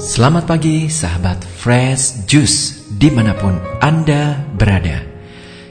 Selamat pagi sahabat Fresh Juice di mana pun Anda berada.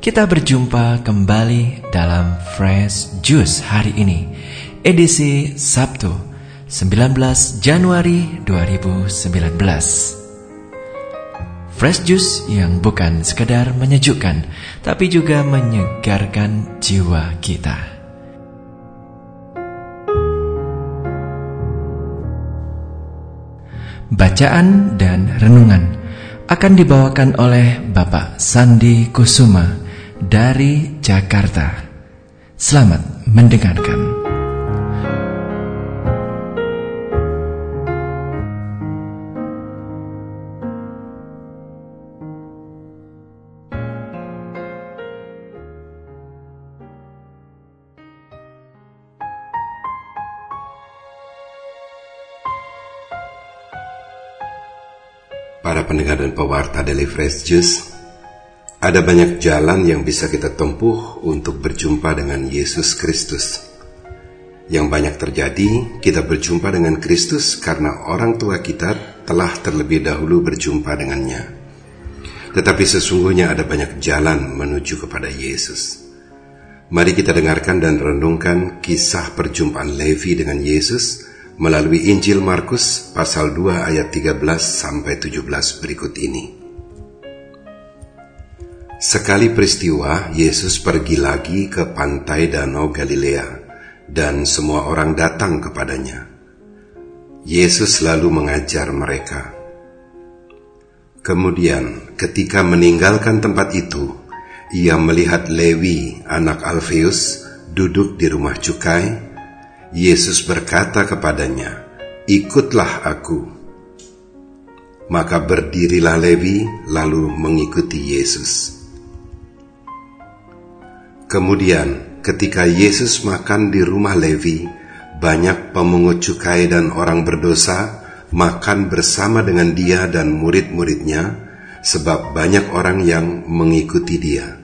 Kita berjumpa kembali dalam Fresh Juice hari ini Edisi Sabtu 19 Januari 2019 Fresh Juice yang bukan sekedar menyejukkan Tapi juga menyegarkan jiwa kita Bacaan dan renungan akan dibawakan oleh Bapak Sandi Kusuma dari Jakarta. Selamat mendengarkan. Para pendengar dan pewarta Daily Fresh Juice, ada banyak jalan yang bisa kita tempuh untuk berjumpa dengan Yesus Kristus. Yang banyak terjadi, kita berjumpa dengan Kristus karena orang tua kita telah terlebih dahulu berjumpa dengannya. Tetapi sesungguhnya ada banyak jalan menuju kepada Yesus. Mari kita dengarkan dan renungkan kisah perjumpaan Levi dengan Yesus melalui Injil Markus pasal 2 ayat 13 sampai 17 berikut ini. Sekali peristiwa, Yesus pergi lagi ke pantai Danau Galilea dan semua orang datang kepadanya. Yesus lalu mengajar mereka. Kemudian, ketika meninggalkan tempat itu, ia melihat Lewi, anak Alfeus, duduk di rumah cukai Yesus berkata kepadanya, "Ikutlah aku." Maka berdirilah Levi, lalu mengikuti Yesus. Kemudian, ketika Yesus makan di rumah Levi, banyak pemungut cukai dan orang berdosa makan bersama dengan dia dan murid-muridnya, sebab banyak orang yang mengikuti dia.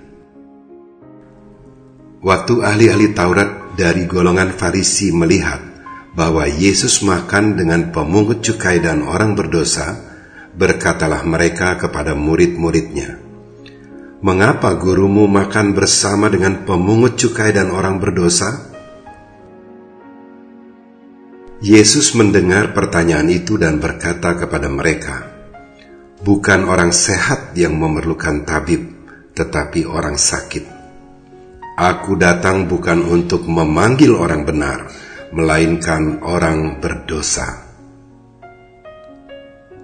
Waktu ahli-ahli Taurat dari golongan Farisi melihat bahwa Yesus makan dengan pemungut cukai dan orang berdosa, berkatalah mereka kepada murid-muridnya, "Mengapa gurumu makan bersama dengan pemungut cukai dan orang berdosa?" Yesus mendengar pertanyaan itu dan berkata kepada mereka, "Bukan orang sehat yang memerlukan tabib, tetapi orang sakit." Aku datang bukan untuk memanggil orang benar, melainkan orang berdosa.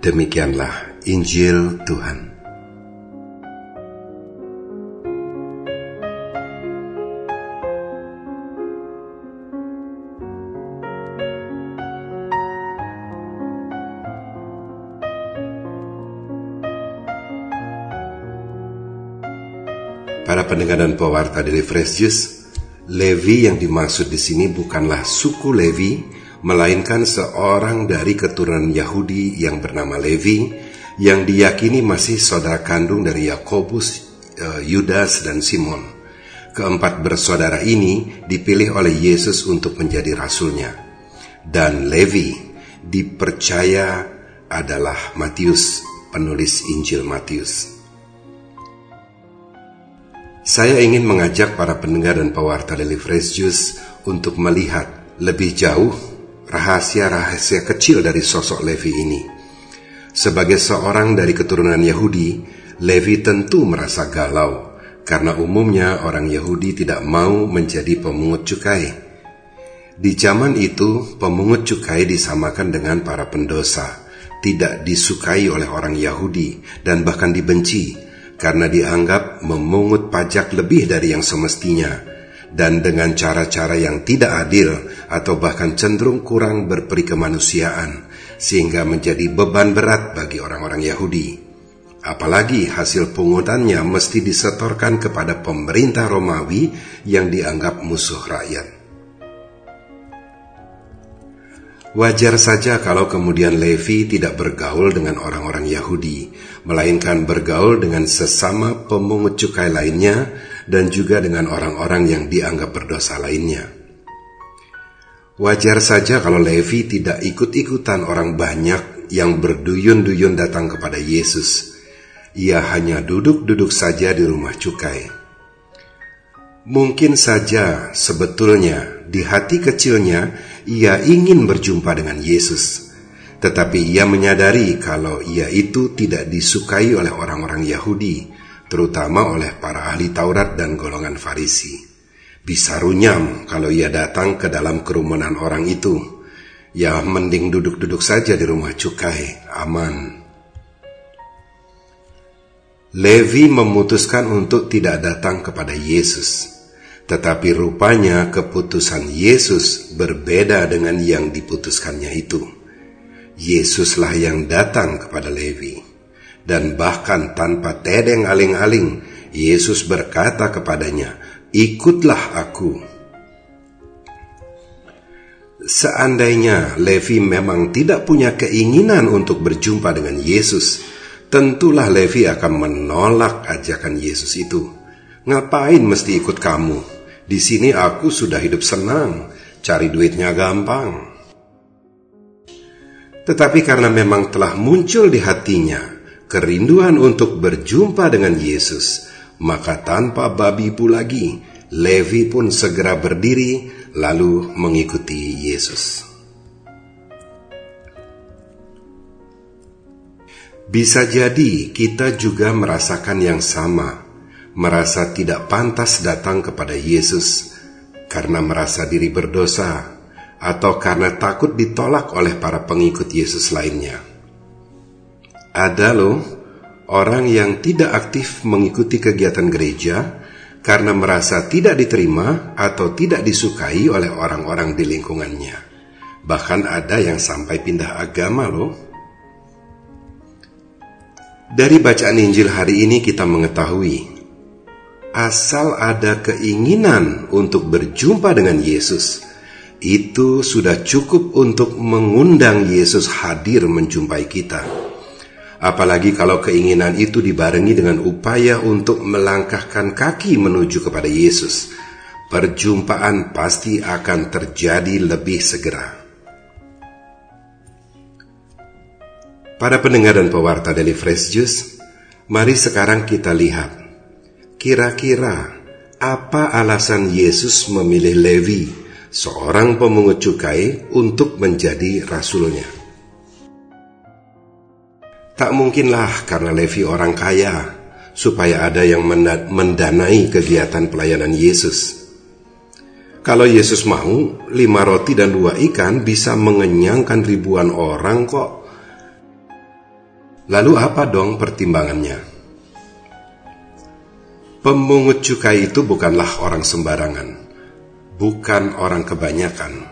Demikianlah Injil Tuhan. Para pendengar dan pewarta dari Fresh Juice, Levi yang dimaksud di sini bukanlah suku Levi, melainkan seorang dari keturunan Yahudi yang bernama Levi, yang diyakini masih saudara kandung dari Yakobus, eh, Yudas, dan Simon. Keempat bersaudara ini dipilih oleh Yesus untuk menjadi rasulnya. Dan Levi dipercaya adalah Matius, penulis Injil Matius. Saya ingin mengajak para pendengar dan pewarta Daily Fresh Juice untuk melihat lebih jauh rahasia-rahasia kecil dari sosok Levi ini. Sebagai seorang dari keturunan Yahudi, Levi tentu merasa galau karena umumnya orang Yahudi tidak mau menjadi pemungut cukai. Di zaman itu, pemungut cukai disamakan dengan para pendosa, tidak disukai oleh orang Yahudi dan bahkan dibenci karena dianggap memungut pajak lebih dari yang semestinya dan dengan cara-cara yang tidak adil atau bahkan cenderung kurang berperi kemanusiaan sehingga menjadi beban berat bagi orang-orang Yahudi. Apalagi hasil pungutannya mesti disetorkan kepada pemerintah Romawi yang dianggap musuh rakyat. Wajar saja kalau kemudian Levi tidak bergaul dengan orang-orang Yahudi, melainkan bergaul dengan sesama pemungut cukai lainnya dan juga dengan orang-orang yang dianggap berdosa lainnya. Wajar saja kalau Levi tidak ikut-ikutan orang banyak yang berduyun-duyun datang kepada Yesus. Ia hanya duduk-duduk saja di rumah cukai. Mungkin saja sebetulnya di hati kecilnya ia ingin berjumpa dengan Yesus, tetapi ia menyadari kalau ia itu tidak disukai oleh orang-orang Yahudi, terutama oleh para ahli Taurat dan golongan Farisi. Bisa runyam kalau ia datang ke dalam kerumunan orang itu. Ya mending duduk-duduk saja di rumah cukai, aman. Levi memutuskan untuk tidak datang kepada Yesus. Tetapi rupanya keputusan Yesus berbeda dengan yang diputuskannya itu. Yesuslah yang datang kepada Levi. Dan bahkan tanpa tedeng aling-aling, Yesus berkata kepadanya, Ikutlah aku. Seandainya Levi memang tidak punya keinginan untuk berjumpa dengan Yesus, tentulah Levi akan menolak ajakan Yesus itu. Ngapain mesti ikut kamu? Di sini aku sudah hidup senang, cari duitnya gampang. Tetapi karena memang telah muncul di hatinya kerinduan untuk berjumpa dengan Yesus, maka tanpa babi bu lagi, Levi pun segera berdiri lalu mengikuti Yesus. Bisa jadi kita juga merasakan yang sama merasa tidak pantas datang kepada Yesus karena merasa diri berdosa atau karena takut ditolak oleh para pengikut Yesus lainnya. Ada loh orang yang tidak aktif mengikuti kegiatan gereja karena merasa tidak diterima atau tidak disukai oleh orang-orang di lingkungannya. Bahkan ada yang sampai pindah agama loh. Dari bacaan Injil hari ini kita mengetahui asal ada keinginan untuk berjumpa dengan Yesus, itu sudah cukup untuk mengundang Yesus hadir menjumpai kita. Apalagi kalau keinginan itu dibarengi dengan upaya untuk melangkahkan kaki menuju kepada Yesus, perjumpaan pasti akan terjadi lebih segera. Para pendengar dan pewarta dari Fresh Juice, mari sekarang kita lihat Kira-kira apa alasan Yesus memilih Levi, seorang pemungut cukai, untuk menjadi rasulnya? Tak mungkinlah karena Levi orang kaya, supaya ada yang mendanai kegiatan pelayanan Yesus. Kalau Yesus mau, lima roti dan dua ikan bisa mengenyangkan ribuan orang kok. Lalu apa dong pertimbangannya? Pemungut cukai itu bukanlah orang sembarangan, bukan orang kebanyakan.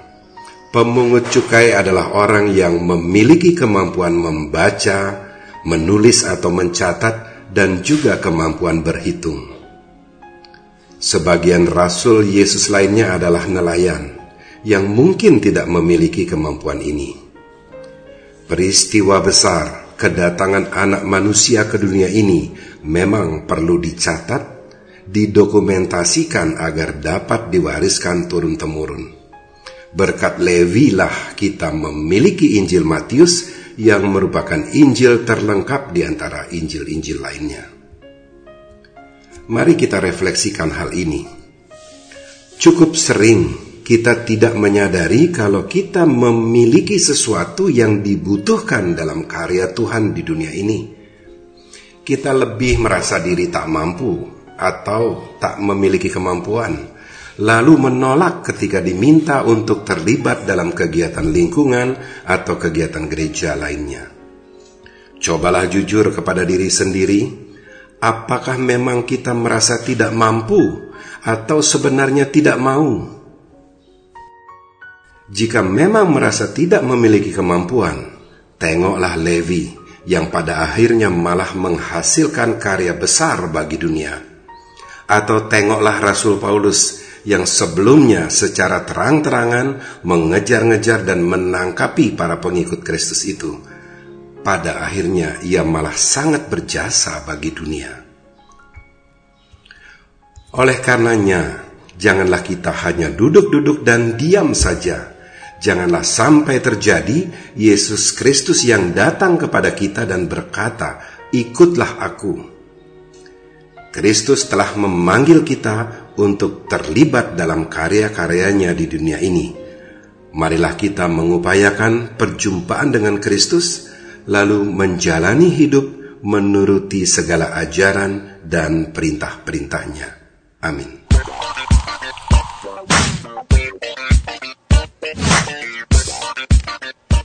Pemungut cukai adalah orang yang memiliki kemampuan membaca, menulis atau mencatat, dan juga kemampuan berhitung. Sebagian rasul Yesus lainnya adalah nelayan yang mungkin tidak memiliki kemampuan ini. Peristiwa besar kedatangan anak manusia ke dunia ini memang perlu dicatat didokumentasikan agar dapat diwariskan turun-temurun. Berkat Levi lah kita memiliki Injil Matius yang merupakan Injil terlengkap di antara Injil-Injil lainnya. Mari kita refleksikan hal ini. Cukup sering kita tidak menyadari kalau kita memiliki sesuatu yang dibutuhkan dalam karya Tuhan di dunia ini. Kita lebih merasa diri tak mampu atau tak memiliki kemampuan, lalu menolak ketika diminta untuk terlibat dalam kegiatan lingkungan atau kegiatan gereja lainnya. Cobalah jujur kepada diri sendiri, apakah memang kita merasa tidak mampu atau sebenarnya tidak mau? Jika memang merasa tidak memiliki kemampuan, tengoklah Levi yang pada akhirnya malah menghasilkan karya besar bagi dunia atau tengoklah Rasul Paulus yang sebelumnya secara terang-terangan mengejar-ngejar dan menangkapi para pengikut Kristus itu. Pada akhirnya ia malah sangat berjasa bagi dunia. Oleh karenanya, janganlah kita hanya duduk-duduk dan diam saja. Janganlah sampai terjadi Yesus Kristus yang datang kepada kita dan berkata, "Ikutlah Aku." Kristus telah memanggil kita untuk terlibat dalam karya-karyanya di dunia ini. Marilah kita mengupayakan perjumpaan dengan Kristus, lalu menjalani hidup menuruti segala ajaran dan perintah-perintahnya. Amin.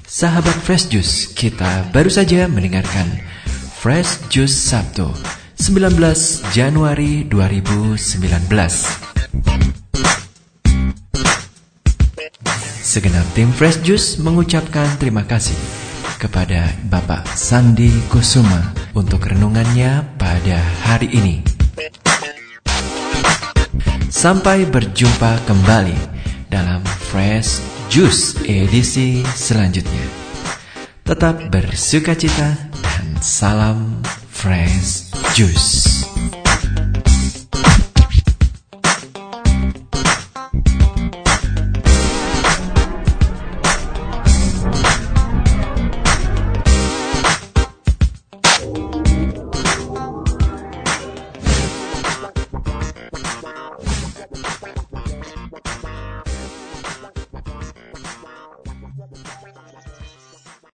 Sahabat Fresh Juice, kita baru saja mendengarkan Fresh Juice Sabtu 19 Januari 2019. Segenap tim Fresh Juice mengucapkan terima kasih kepada Bapak Sandi Kusuma untuk renungannya pada hari ini. Sampai berjumpa kembali dalam Fresh Jus edisi selanjutnya. Tetap bersuka cita dan salam fresh juice.